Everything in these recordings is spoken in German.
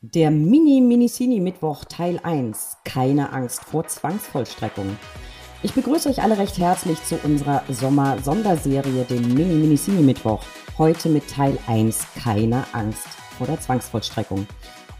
Der Mini-Minisini-Mittwoch Teil 1. Keine Angst vor Zwangsvollstreckung. Ich begrüße euch alle recht herzlich zu unserer Sommer-Sonderserie, dem Mini-Minisini-Mittwoch. Heute mit Teil 1. Keine Angst vor der Zwangsvollstreckung.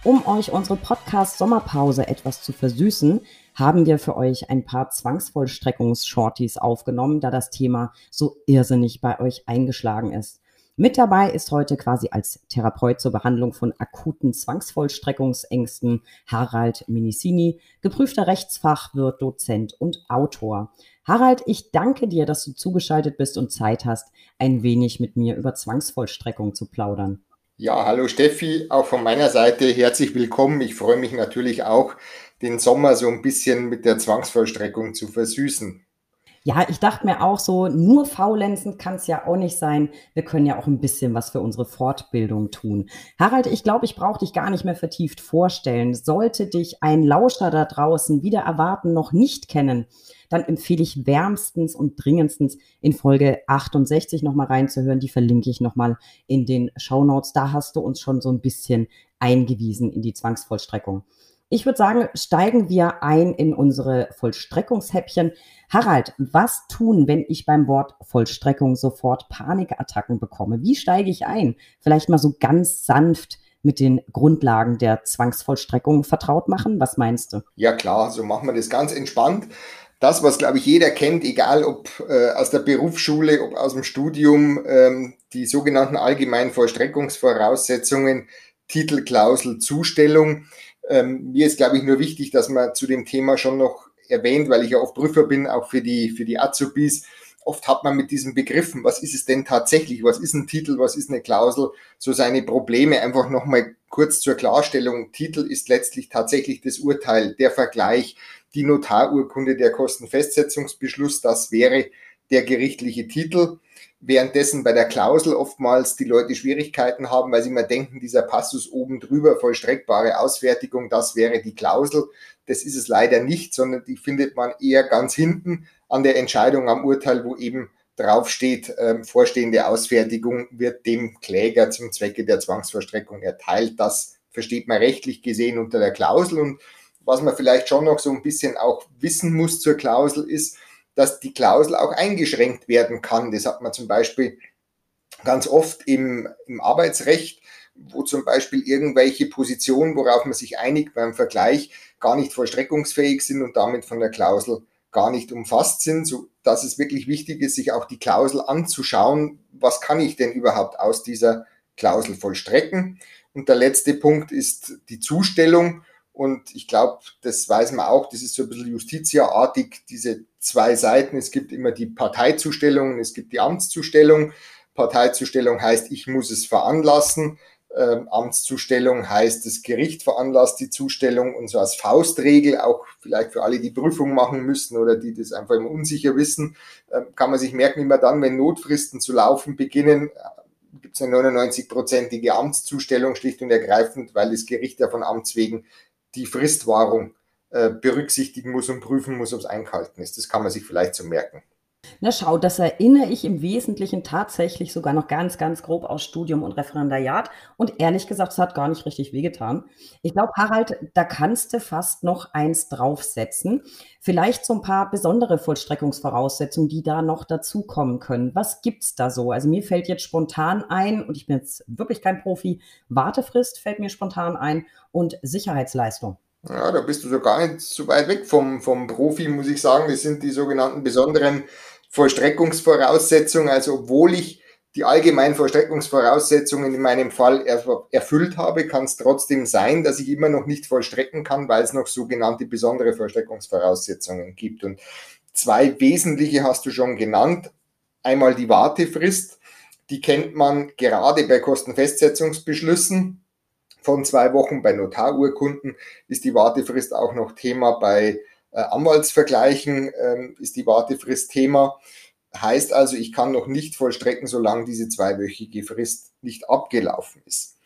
Um euch unsere Podcast-Sommerpause etwas zu versüßen, haben wir für euch ein paar Zwangsvollstreckungs-Shorties aufgenommen, da das Thema so irrsinnig bei euch eingeschlagen ist. Mit dabei ist heute quasi als Therapeut zur Behandlung von akuten Zwangsvollstreckungsängsten Harald Minicini, geprüfter Rechtsfachwirt, Dozent und Autor. Harald, ich danke dir, dass du zugeschaltet bist und Zeit hast, ein wenig mit mir über Zwangsvollstreckung zu plaudern. Ja, hallo Steffi, auch von meiner Seite herzlich willkommen. Ich freue mich natürlich auch, den Sommer so ein bisschen mit der Zwangsvollstreckung zu versüßen. Ja, ich dachte mir auch so, nur faulenzen kann es ja auch nicht sein. Wir können ja auch ein bisschen was für unsere Fortbildung tun. Harald, ich glaube, ich brauche dich gar nicht mehr vertieft vorstellen. Sollte dich ein Lauscher da draußen wieder erwarten noch nicht kennen, dann empfehle ich wärmstens und dringendstens in Folge 68 nochmal reinzuhören. Die verlinke ich nochmal in den Show Notes. Da hast du uns schon so ein bisschen eingewiesen in die Zwangsvollstreckung. Ich würde sagen, steigen wir ein in unsere Vollstreckungshäppchen. Harald, was tun, wenn ich beim Wort Vollstreckung sofort Panikattacken bekomme? Wie steige ich ein? Vielleicht mal so ganz sanft mit den Grundlagen der Zwangsvollstreckung vertraut machen. Was meinst du? Ja klar, so machen wir das ganz entspannt. Das, was, glaube ich, jeder kennt, egal ob äh, aus der Berufsschule, ob aus dem Studium, ähm, die sogenannten allgemeinen Vollstreckungsvoraussetzungen, Titel, Klausel, Zustellung ähm, mir ist, glaube ich, nur wichtig, dass man zu dem Thema schon noch erwähnt, weil ich ja oft Prüfer bin, auch für die, für die Azubis. Oft hat man mit diesen Begriffen, was ist es denn tatsächlich, was ist ein Titel, was ist eine Klausel, so seine Probleme. Einfach nochmal kurz zur Klarstellung. Titel ist letztlich tatsächlich das Urteil, der Vergleich, die Notarurkunde, der Kostenfestsetzungsbeschluss, das wäre der gerichtliche Titel währenddessen bei der Klausel oftmals die Leute Schwierigkeiten haben, weil sie immer denken, dieser Passus oben drüber, vollstreckbare Ausfertigung, das wäre die Klausel. Das ist es leider nicht, sondern die findet man eher ganz hinten an der Entscheidung am Urteil, wo eben draufsteht, äh, vorstehende Ausfertigung wird dem Kläger zum Zwecke der Zwangsverstreckung erteilt. Das versteht man rechtlich gesehen unter der Klausel. Und was man vielleicht schon noch so ein bisschen auch wissen muss zur Klausel ist, dass die Klausel auch eingeschränkt werden kann. Das hat man zum Beispiel ganz oft im, im Arbeitsrecht, wo zum Beispiel irgendwelche Positionen, worauf man sich einigt beim Vergleich, gar nicht vollstreckungsfähig sind und damit von der Klausel gar nicht umfasst sind, so dass es wirklich wichtig ist, sich auch die Klausel anzuschauen. Was kann ich denn überhaupt aus dieser Klausel vollstrecken? Und der letzte Punkt ist die Zustellung. Und ich glaube, das weiß man auch, das ist so ein bisschen justitiaartig, diese zwei Seiten. Es gibt immer die Parteizustellung, es gibt die Amtszustellung. Parteizustellung heißt, ich muss es veranlassen. Ähm, Amtszustellung heißt, das Gericht veranlasst die Zustellung und so als Faustregel, auch vielleicht für alle, die Prüfung machen müssen oder die das einfach immer unsicher wissen, äh, kann man sich merken, immer dann, wenn Notfristen zu laufen beginnen, gibt es eine 99-prozentige Amtszustellung, schlicht und ergreifend, weil das Gericht ja von Amts wegen die Fristwahrung äh, berücksichtigen muss und prüfen muss, ob es eingehalten ist. Das kann man sich vielleicht so merken. Na schau, das erinnere ich im Wesentlichen tatsächlich sogar noch ganz, ganz grob aus Studium und Referendariat. Und ehrlich gesagt, es hat gar nicht richtig wehgetan. Ich glaube, Harald, da kannst du fast noch eins draufsetzen. Vielleicht so ein paar besondere Vollstreckungsvoraussetzungen, die da noch dazukommen können. Was gibt's da so? Also mir fällt jetzt spontan ein, und ich bin jetzt wirklich kein Profi, Wartefrist fällt mir spontan ein und Sicherheitsleistung. Ja, da bist du so gar nicht so weit weg vom, vom Profi, muss ich sagen. Das sind die sogenannten besonderen Vollstreckungsvoraussetzungen. Also, obwohl ich die allgemeinen Vollstreckungsvoraussetzungen in meinem Fall erfüllt habe, kann es trotzdem sein, dass ich immer noch nicht vollstrecken kann, weil es noch sogenannte besondere Vollstreckungsvoraussetzungen gibt. Und zwei wesentliche hast du schon genannt. Einmal die Wartefrist. Die kennt man gerade bei Kostenfestsetzungsbeschlüssen von zwei Wochen. Bei Notarurkunden ist die Wartefrist auch noch Thema. Bei äh, Anwaltsvergleichen äh, ist die Wartefrist Thema. Heißt also, ich kann noch nicht vollstrecken, solange diese zweiwöchige Frist nicht abgelaufen ist.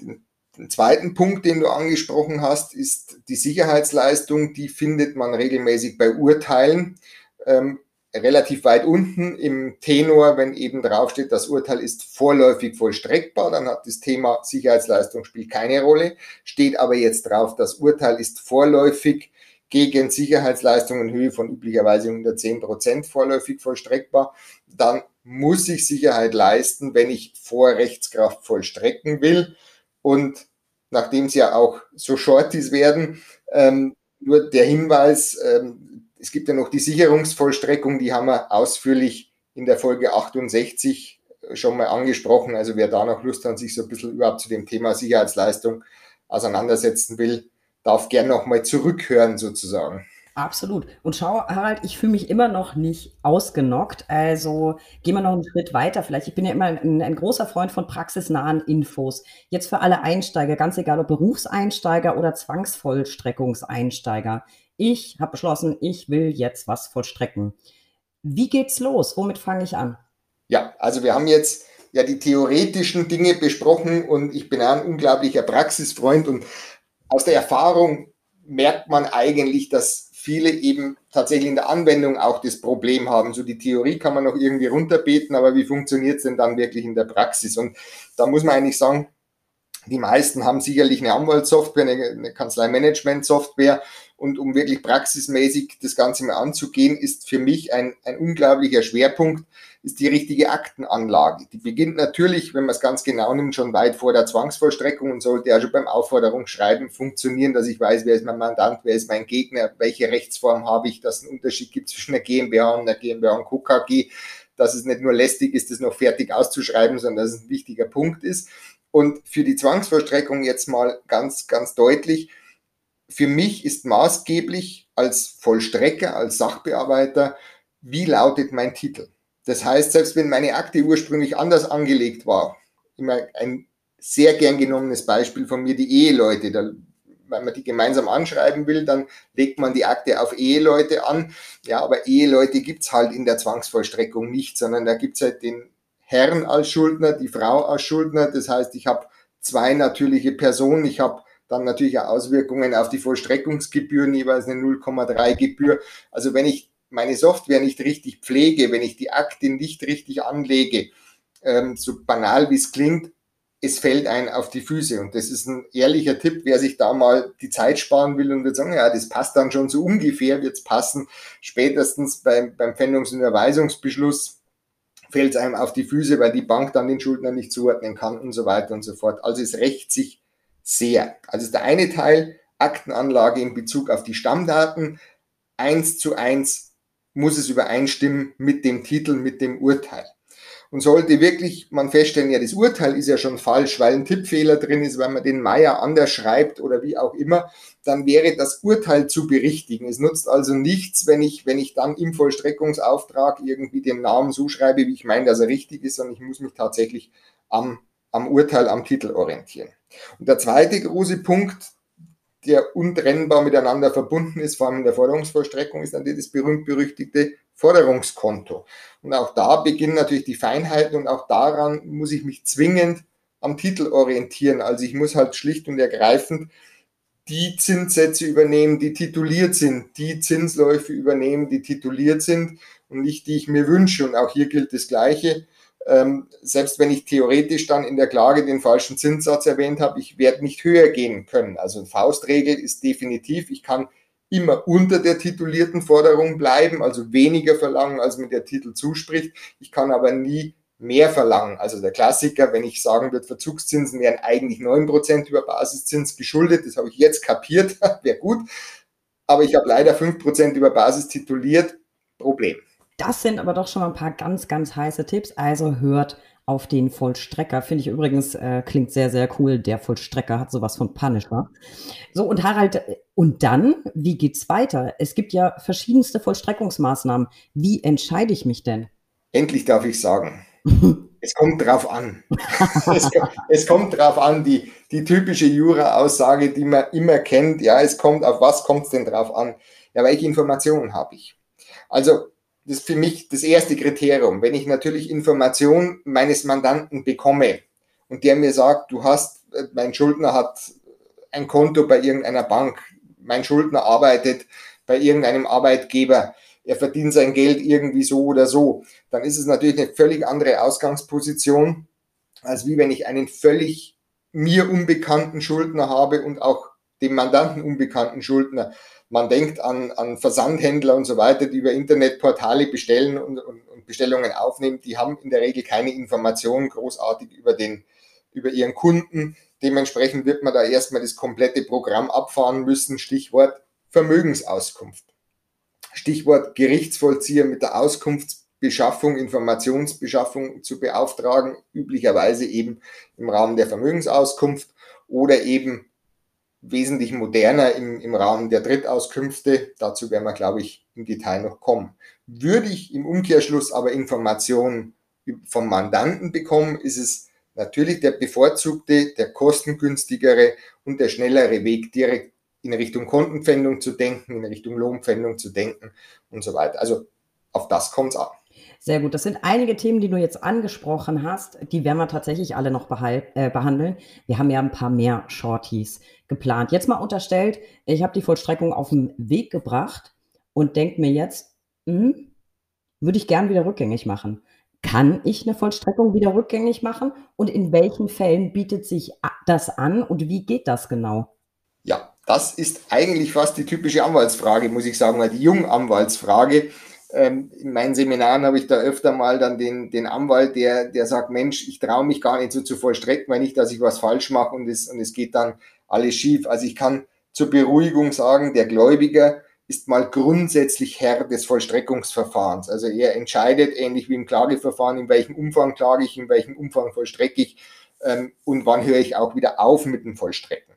Den, den zweiten Punkt, den du angesprochen hast, ist die Sicherheitsleistung. Die findet man regelmäßig bei Urteilen. Ähm, relativ weit unten im Tenor, wenn eben draufsteht, das Urteil ist vorläufig vollstreckbar, dann hat das Thema Sicherheitsleistung spielt keine Rolle. Steht aber jetzt drauf, das Urteil ist vorläufig gegen Sicherheitsleistungen in Höhe von üblicherweise 110 Prozent vorläufig vollstreckbar, dann muss ich Sicherheit leisten, wenn ich vor Rechtskraft vollstrecken will. Und nachdem es ja auch so Shorties werden, ähm, nur der Hinweis, ähm, es gibt ja noch die Sicherungsvollstreckung, die haben wir ausführlich in der Folge 68 schon mal angesprochen. Also wer da noch Lust hat, sich so ein bisschen überhaupt zu dem Thema Sicherheitsleistung auseinandersetzen will, darf gern noch mal zurückhören sozusagen. Absolut. Und schau, Harald, ich fühle mich immer noch nicht ausgenockt. Also gehen wir noch einen Schritt weiter. Vielleicht, ich bin ja immer ein, ein, großer Freund von praxisnahen Infos. Jetzt für alle Einsteiger, ganz egal ob Berufseinsteiger oder Zwangsvollstreckungseinsteiger. Ich habe beschlossen, ich will jetzt was vollstrecken. Wie geht's los? Womit fange ich an? Ja, also wir haben jetzt ja die theoretischen Dinge besprochen und ich bin ein unglaublicher Praxisfreund und aus der Erfahrung merkt man eigentlich, dass viele eben tatsächlich in der Anwendung auch das Problem haben. So die Theorie kann man noch irgendwie runterbeten, aber wie funktioniert es denn dann wirklich in der Praxis? Und da muss man eigentlich sagen, die meisten haben sicherlich eine Anwaltssoftware, eine, eine Kanzleimanagement-Software und um wirklich praxismäßig das Ganze mal anzugehen, ist für mich ein, ein unglaublicher Schwerpunkt, ist die richtige Aktenanlage. Die beginnt natürlich, wenn man es ganz genau nimmt, schon weit vor der Zwangsvollstreckung und sollte ja schon beim Aufforderungsschreiben funktionieren, dass ich weiß, wer ist mein Mandant, wer ist mein Gegner, welche Rechtsform habe ich, dass es einen Unterschied gibt zwischen einer GmbH und einer GmbH und KKG, dass es nicht nur lästig ist, das noch fertig auszuschreiben, sondern dass es ein wichtiger Punkt ist. Und für die Zwangsvollstreckung jetzt mal ganz, ganz deutlich, für mich ist maßgeblich als Vollstrecker, als Sachbearbeiter, wie lautet mein Titel? Das heißt, selbst wenn meine Akte ursprünglich anders angelegt war, immer ein sehr gern genommenes Beispiel von mir, die Eheleute, da, wenn man die gemeinsam anschreiben will, dann legt man die Akte auf Eheleute an. Ja, aber Eheleute gibt's halt in der Zwangsvollstreckung nicht, sondern da gibt's halt den Herrn als Schuldner, die Frau als Schuldner. Das heißt, ich habe zwei natürliche Personen, ich habe dann natürlich auch Auswirkungen auf die Vollstreckungsgebühren, jeweils eine 0,3 Gebühr. Also wenn ich meine Software nicht richtig pflege, wenn ich die Akte nicht richtig anlege, ähm, so banal wie es klingt, es fällt ein auf die Füße. Und das ist ein ehrlicher Tipp, wer sich da mal die Zeit sparen will und wird sagen, ja, das passt dann schon so ungefähr, wird es passen. Spätestens beim, beim Pfändungs- und Überweisungsbeschluss fällt es einem auf die Füße, weil die Bank dann den Schuldner nicht zuordnen kann und so weiter und so fort. Also es rächt sich sehr. Also der eine Teil, Aktenanlage in Bezug auf die Stammdaten, eins zu eins muss es übereinstimmen mit dem Titel, mit dem Urteil. Und sollte wirklich man feststellen, ja, das Urteil ist ja schon falsch, weil ein Tippfehler drin ist, weil man den Meier anders schreibt oder wie auch immer, dann wäre das Urteil zu berichtigen. Es nutzt also nichts, wenn ich, wenn ich dann im Vollstreckungsauftrag irgendwie den Namen so schreibe, wie ich meine, dass er richtig ist, sondern ich muss mich tatsächlich am, am Urteil, am Titel orientieren. Und der zweite große Punkt, der untrennbar miteinander verbunden ist, vor allem in der Forderungsvollstreckung, ist natürlich das berühmt-berüchtigte Forderungskonto. Und auch da beginnen natürlich die Feinheiten und auch daran muss ich mich zwingend am Titel orientieren. Also ich muss halt schlicht und ergreifend die Zinssätze übernehmen, die tituliert sind, die Zinsläufe übernehmen, die tituliert sind und nicht die ich mir wünsche. Und auch hier gilt das Gleiche ähm, selbst wenn ich theoretisch dann in der Klage den falschen Zinssatz erwähnt habe, ich werde nicht höher gehen können. Also eine Faustregel ist definitiv, ich kann immer unter der titulierten Forderung bleiben, also weniger verlangen, als mir der Titel zuspricht. Ich kann aber nie mehr verlangen. Also der Klassiker, wenn ich sagen würde, Verzugszinsen wären eigentlich neun Prozent über Basiszins geschuldet, das habe ich jetzt kapiert, wäre gut. Aber ich habe leider fünf Prozent über Basis tituliert, Problem. Das sind aber doch schon mal ein paar ganz, ganz heiße Tipps. Also hört auf den Vollstrecker. Finde ich übrigens, äh, klingt sehr, sehr cool. Der Vollstrecker hat sowas von Punisher. So, und Harald, und dann, wie geht's weiter? Es gibt ja verschiedenste Vollstreckungsmaßnahmen. Wie entscheide ich mich denn? Endlich darf ich sagen. es kommt drauf an. es, es, kommt drauf an, die, die typische Jura-Aussage, die man immer kennt. Ja, es kommt, auf was kommt es denn drauf an? Ja, welche Informationen habe ich? Also, das ist für mich das erste Kriterium. Wenn ich natürlich Informationen meines Mandanten bekomme und der mir sagt, du hast, äh, mein Schuldner hat ein Konto bei irgendeiner Bank, mein Schuldner arbeitet bei irgendeinem Arbeitgeber, er verdient sein Geld irgendwie so oder so, dann ist es natürlich eine völlig andere Ausgangsposition, als wie wenn ich einen völlig mir unbekannten Schuldner habe und auch dem Mandanten unbekannten Schuldner. Man denkt an, an Versandhändler und so weiter, die über Internetportale bestellen und, und, und Bestellungen aufnehmen. Die haben in der Regel keine Informationen großartig über, den, über ihren Kunden. Dementsprechend wird man da erstmal das komplette Programm abfahren müssen. Stichwort Vermögensauskunft. Stichwort Gerichtsvollzieher mit der Auskunftsbeschaffung, Informationsbeschaffung zu beauftragen, üblicherweise eben im Rahmen der Vermögensauskunft oder eben wesentlich moderner im, im Rahmen der Drittauskünfte. Dazu werden wir, glaube ich, im Detail noch kommen. Würde ich im Umkehrschluss aber Informationen vom Mandanten bekommen, ist es natürlich der bevorzugte, der kostengünstigere und der schnellere Weg, direkt in Richtung Kontenpfändung zu denken, in Richtung Lohnpfändung zu denken und so weiter. Also auf das kommt es an. Sehr gut. Das sind einige Themen, die du jetzt angesprochen hast. Die werden wir tatsächlich alle noch äh, behandeln. Wir haben ja ein paar mehr Shorties geplant. Jetzt mal unterstellt, ich habe die Vollstreckung auf den Weg gebracht und denke mir jetzt, hm, würde ich gern wieder rückgängig machen. Kann ich eine Vollstreckung wieder rückgängig machen? Und in welchen Fällen bietet sich das an und wie geht das genau? Ja, das ist eigentlich fast die typische Anwaltsfrage, muss ich sagen, weil die Junganwaltsfrage. Ähm, in meinen Seminaren habe ich da öfter mal dann den, den Anwalt, der, der sagt, Mensch, ich traue mich gar nicht so zu vollstrecken, weil nicht, dass ich was falsch mache und es, und es geht dann alles schief. Also ich kann zur Beruhigung sagen, der Gläubiger ist mal grundsätzlich Herr des Vollstreckungsverfahrens. Also er entscheidet, ähnlich wie im Klageverfahren, in welchem Umfang klage ich, in welchem Umfang vollstrecke ich ähm, und wann höre ich auch wieder auf mit dem Vollstrecken.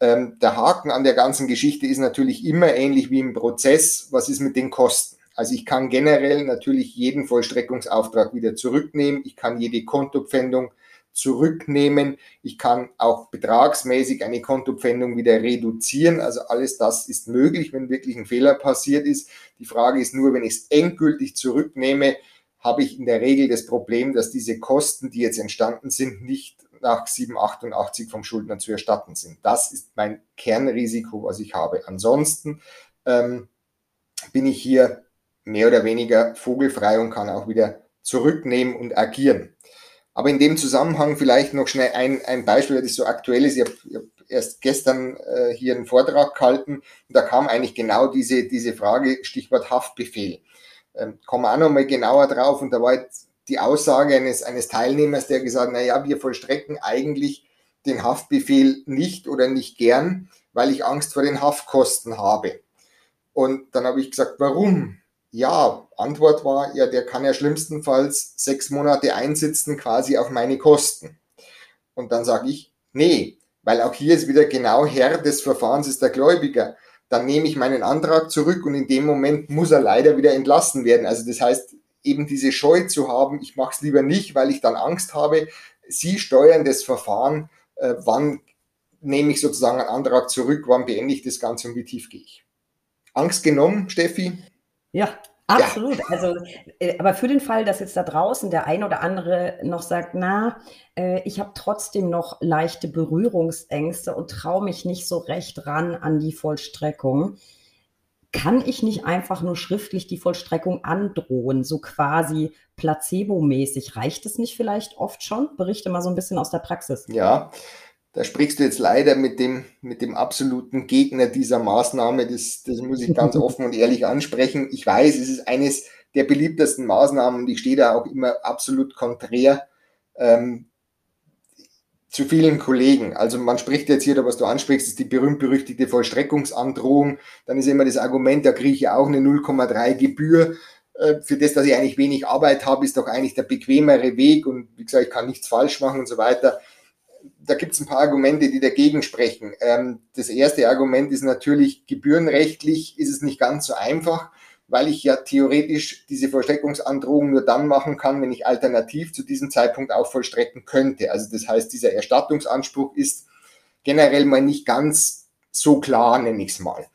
Ähm, der Haken an der ganzen Geschichte ist natürlich immer ähnlich wie im Prozess. Was ist mit den Kosten? Also ich kann generell natürlich jeden Vollstreckungsauftrag wieder zurücknehmen. Ich kann jede Kontopfändung zurücknehmen. Ich kann auch betragsmäßig eine Kontopfändung wieder reduzieren. Also alles das ist möglich, wenn wirklich ein Fehler passiert ist. Die Frage ist nur, wenn ich es endgültig zurücknehme, habe ich in der Regel das Problem, dass diese Kosten, die jetzt entstanden sind, nicht nach 788 vom Schuldner zu erstatten sind. Das ist mein Kernrisiko, was ich habe. Ansonsten ähm, bin ich hier mehr oder weniger vogelfrei und kann auch wieder zurücknehmen und agieren. Aber in dem Zusammenhang vielleicht noch schnell ein, ein Beispiel, das so aktuell ist. Ich habe hab erst gestern äh, hier einen Vortrag gehalten und da kam eigentlich genau diese, diese Frage, Stichwort Haftbefehl. Ähm, kommen wir auch nochmal genauer drauf und da war jetzt die Aussage eines, eines Teilnehmers, der gesagt, na ja, wir vollstrecken eigentlich den Haftbefehl nicht oder nicht gern, weil ich Angst vor den Haftkosten habe. Und dann habe ich gesagt, warum? Ja, Antwort war, ja, der kann ja schlimmstenfalls sechs Monate einsitzen quasi auf meine Kosten. Und dann sage ich, nee, weil auch hier ist wieder genau Herr des Verfahrens ist der Gläubiger. Dann nehme ich meinen Antrag zurück und in dem Moment muss er leider wieder entlassen werden. Also das heißt, eben diese Scheu zu haben, ich mache es lieber nicht, weil ich dann Angst habe. Sie steuern das Verfahren, äh, wann nehme ich sozusagen einen Antrag zurück, wann beende ich das Ganze und wie tief gehe ich. Angst genommen, Steffi? Ja, absolut. Ja. Also, äh, aber für den Fall, dass jetzt da draußen der ein oder andere noch sagt, na, äh, ich habe trotzdem noch leichte Berührungsängste und traue mich nicht so recht ran an die Vollstreckung, kann ich nicht einfach nur schriftlich die Vollstreckung androhen, so quasi placebo-mäßig? Reicht es nicht vielleicht oft schon? Berichte mal so ein bisschen aus der Praxis. Ja, da sprichst du jetzt leider mit dem, mit dem absoluten Gegner dieser Maßnahme. Das, das muss ich ganz offen und ehrlich ansprechen. Ich weiß, es ist eines der beliebtesten Maßnahmen und ich stehe da auch immer absolut konträr ähm, zu vielen Kollegen. Also man spricht jetzt hier, was du ansprichst, ist die berühmt-berüchtigte Vollstreckungsandrohung. Dann ist immer das Argument, da kriege ich ja auch eine 0,3 Gebühr. Äh, für das, dass ich eigentlich wenig Arbeit habe, ist doch eigentlich der bequemere Weg und wie gesagt, ich kann nichts falsch machen und so weiter da gibt es ein paar Argumente, die dagegen sprechen. Ähm, das erste Argument ist natürlich, gebührenrechtlich ist es nicht ganz so einfach, weil ich ja theoretisch diese Vollstreckungsandrohung nur dann machen kann, wenn ich alternativ zu diesem Zeitpunkt auch vollstrecken könnte. Also das heißt, dieser Erstattungsanspruch ist generell mal nicht ganz so klar, nenne ich es mal.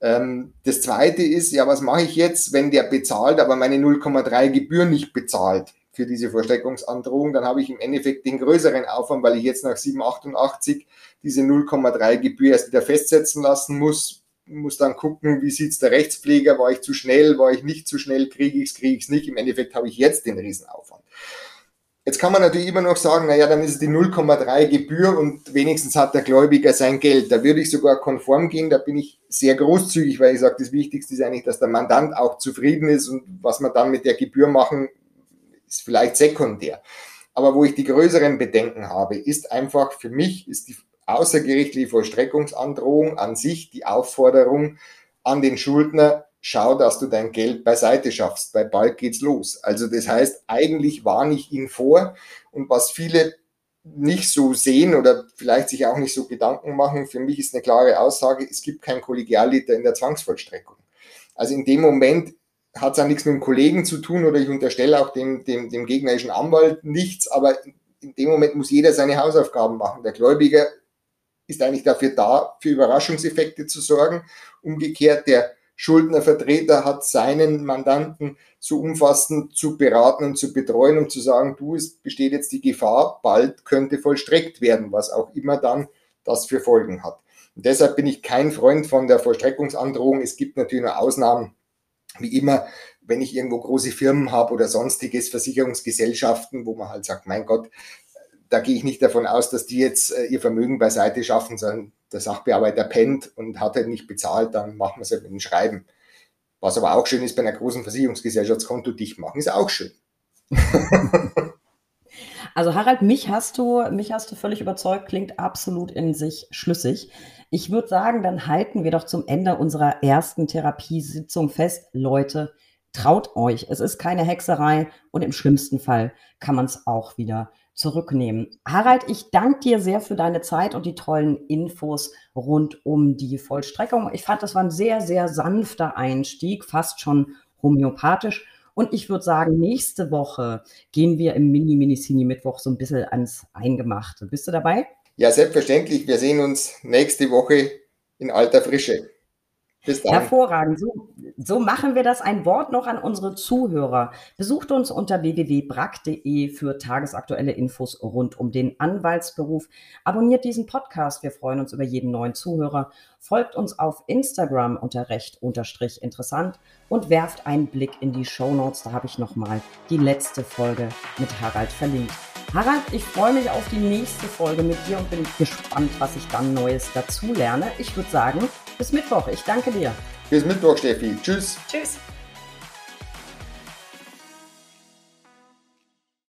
Ähm, das zweite ist, ja, was mache ich jetzt, wenn der bezahlt, aber meine 0,3 Gebühr nicht bezahlt? Für diese Vollstreckungsandrohung, dann habe ich im Endeffekt den größeren Aufwand, weil ich jetzt nach 788 diese 0,3 Gebühr erst wieder festsetzen lassen muss, muss dann gucken, wie sieht's der Rechtspfleger, war ich zu schnell, war ich nicht zu schnell, kriege ich's, kriege ich's nicht. Im Endeffekt habe ich jetzt den Riesenaufwand. Jetzt kann man natürlich immer noch sagen, naja, dann ist es die 0,3 Gebühr und wenigstens hat der Gläubiger sein Geld. Da würde ich sogar konform gehen, da bin ich sehr großzügig, weil ich sage, das Wichtigste ist eigentlich, dass der Mandant auch zufrieden ist und was wir dann mit der Gebühr machen, ist vielleicht sekundär. Aber wo ich die größeren Bedenken habe, ist einfach, für mich ist die außergerichtliche Vollstreckungsandrohung an sich die Aufforderung an den Schuldner, schau, dass du dein Geld beiseite schaffst, weil bald geht's los. Also das heißt, eigentlich warne ich ihn vor und was viele nicht so sehen oder vielleicht sich auch nicht so Gedanken machen, für mich ist eine klare Aussage, es gibt kein Kollegialiter in der Zwangsvollstreckung. Also in dem Moment hat es auch nichts mit dem Kollegen zu tun oder ich unterstelle auch dem, dem, dem gegnerischen Anwalt nichts, aber in dem Moment muss jeder seine Hausaufgaben machen. Der Gläubiger ist eigentlich dafür da, für Überraschungseffekte zu sorgen. Umgekehrt, der Schuldnervertreter hat seinen Mandanten so umfassend zu beraten und zu betreuen, um zu sagen, du, es besteht jetzt die Gefahr, bald könnte vollstreckt werden, was auch immer dann das für Folgen hat. Und deshalb bin ich kein Freund von der Vollstreckungsandrohung. Es gibt natürlich nur Ausnahmen, wie immer, wenn ich irgendwo große Firmen habe oder sonstiges, Versicherungsgesellschaften, wo man halt sagt, mein Gott, da gehe ich nicht davon aus, dass die jetzt äh, ihr Vermögen beiseite schaffen, sondern der Sachbearbeiter pennt und hat halt nicht bezahlt, dann machen wir es halt mit dem Schreiben. Was aber auch schön ist, bei einer großen Versicherungsgesellschaft Konto dicht machen, ist auch schön. Also Harald, mich hast du, mich hast du völlig überzeugt, klingt absolut in sich schlüssig. Ich würde sagen, dann halten wir doch zum Ende unserer ersten Therapiesitzung fest, Leute, traut euch. Es ist keine Hexerei und im schlimmsten Fall kann man es auch wieder zurücknehmen. Harald, ich danke dir sehr für deine Zeit und die tollen Infos rund um die Vollstreckung. Ich fand, das war ein sehr, sehr sanfter Einstieg, fast schon homöopathisch. Und ich würde sagen, nächste Woche gehen wir im Mini-Minicini-Mittwoch so ein bisschen ans Eingemachte. Bist du dabei? Ja, selbstverständlich. Wir sehen uns nächste Woche in alter Frische. Bis dann. Hervorragend. So, so, machen wir das. Ein Wort noch an unsere Zuhörer. Besucht uns unter www.brack.de für tagesaktuelle Infos rund um den Anwaltsberuf. Abonniert diesen Podcast. Wir freuen uns über jeden neuen Zuhörer. Folgt uns auf Instagram unter recht unterstrich interessant und werft einen Blick in die Show Notes. Da habe ich nochmal die letzte Folge mit Harald verlinkt. Harald, ich freue mich auf die nächste Folge mit dir und bin gespannt, was ich dann Neues dazu lerne. Ich würde sagen, bis Mittwoch. Ich danke dir. Bis Mittwoch, Steffi. Tschüss. Tschüss.